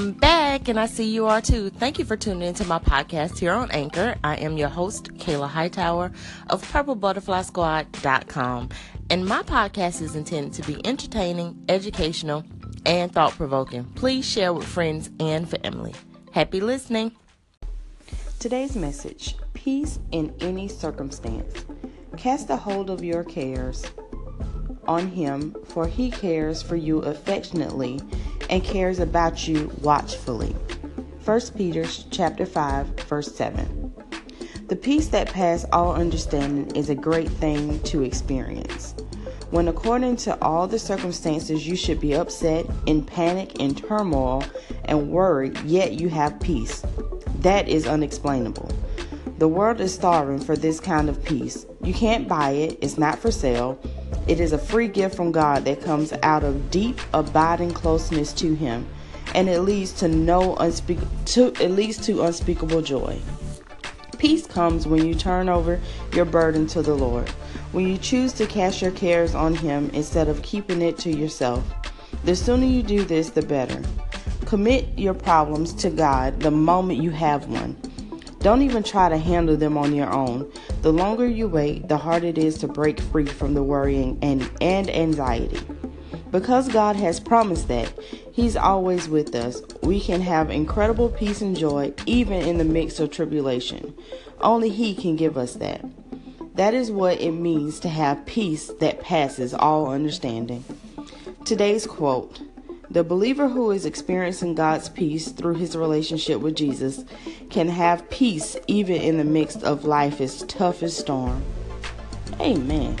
I'm back and I see you are too. Thank you for tuning into my podcast here on Anchor. I am your host, Kayla Hightower of PurpleButterflySquad.com. And my podcast is intended to be entertaining, educational, and thought provoking. Please share with friends and family. Happy listening. Today's message Peace in any circumstance. Cast a hold of your cares on Him, for He cares for you affectionately and cares about you watchfully. 1 Peter chapter 5 verse 7. The peace that passes all understanding is a great thing to experience. When according to all the circumstances you should be upset, in panic, in turmoil, and worried, yet you have peace. That is unexplainable. The world is starving for this kind of peace. You can't buy it, it's not for sale. It is a free gift from God that comes out of deep, abiding closeness to Him, and it leads to no unspeak to it leads to unspeakable joy. Peace comes when you turn over your burden to the Lord, when you choose to cast your cares on Him instead of keeping it to yourself. The sooner you do this, the better. Commit your problems to God the moment you have one. Don't even try to handle them on your own. The longer you wait, the harder it is to break free from the worrying and, and anxiety. Because God has promised that He's always with us, we can have incredible peace and joy even in the midst of tribulation. Only He can give us that. That is what it means to have peace that passes all understanding. Today's quote the believer who is experiencing God's peace through his relationship with Jesus can have peace even in the midst of life's toughest storm. Amen.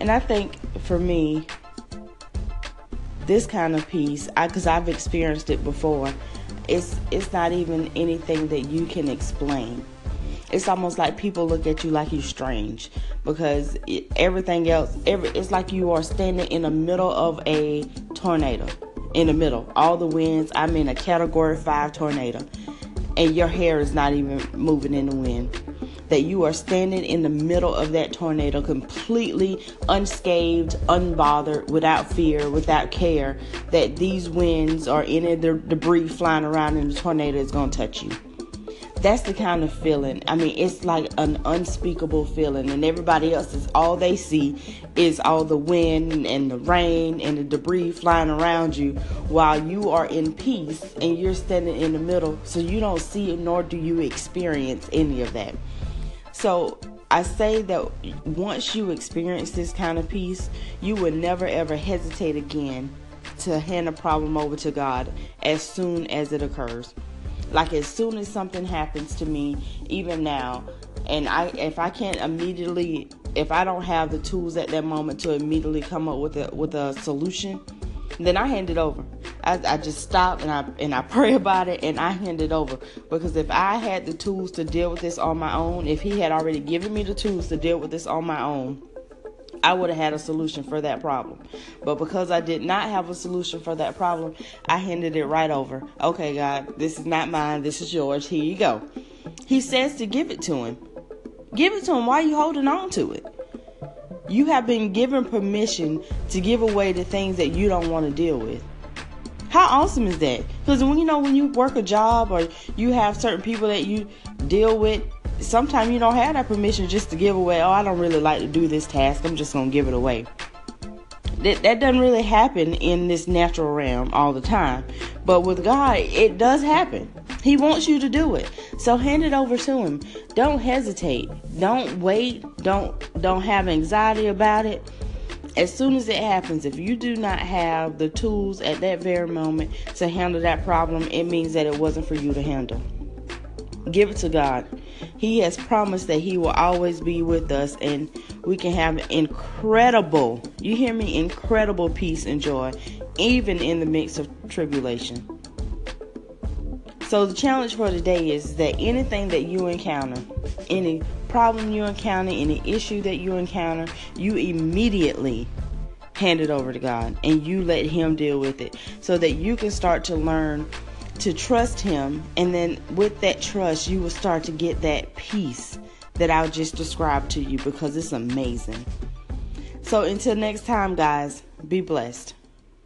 And I think for me, this kind of peace, because I've experienced it before, it's it's not even anything that you can explain it's almost like people look at you like you're strange because it, everything else every it's like you are standing in the middle of a tornado in the middle. All the winds i'm in a category 5 tornado and your hair is not even moving in the wind. That you are standing in the middle of that tornado completely unscathed unbothered without fear without care that these winds or any of the debris flying around in the tornado is going to touch you that's the kind of feeling. I mean, it's like an unspeakable feeling, and everybody else is all they see is all the wind and the rain and the debris flying around you while you are in peace and you're standing in the middle, so you don't see it nor do you experience any of that. So, I say that once you experience this kind of peace, you will never ever hesitate again to hand a problem over to God as soon as it occurs. Like as soon as something happens to me, even now, and I if I can't immediately if I don't have the tools at that moment to immediately come up with a with a solution, then I hand it over. I, I just stop and I and I pray about it and I hand it over because if I had the tools to deal with this on my own, if he had already given me the tools to deal with this on my own, I would have had a solution for that problem. But because I did not have a solution for that problem, I handed it right over. Okay, God, this is not mine. This is yours. Here you go. He says to give it to him. Give it to him. Why are you holding on to it? You have been given permission to give away the things that you don't want to deal with. How awesome is that? Because when you know when you work a job or you have certain people that you deal with sometimes you don't have that permission just to give away. Oh, I don't really like to do this task. I'm just gonna give it away. That that doesn't really happen in this natural realm all the time, but with God, it does happen. He wants you to do it. So hand it over to him. Don't hesitate. Don't wait. Don't don't have anxiety about it. As soon as it happens, if you do not have the tools at that very moment to handle that problem, it means that it wasn't for you to handle. Give it to God. He has promised that He will always be with us and we can have incredible, you hear me, incredible peace and joy, even in the midst of tribulation. So, the challenge for today is that anything that you encounter, any problem you encounter, any issue that you encounter, you immediately hand it over to God and you let Him deal with it so that you can start to learn to trust Him. And then with that trust, you will start to get that peace that I'll just describe to you because it's amazing. So until next time, guys, be blessed.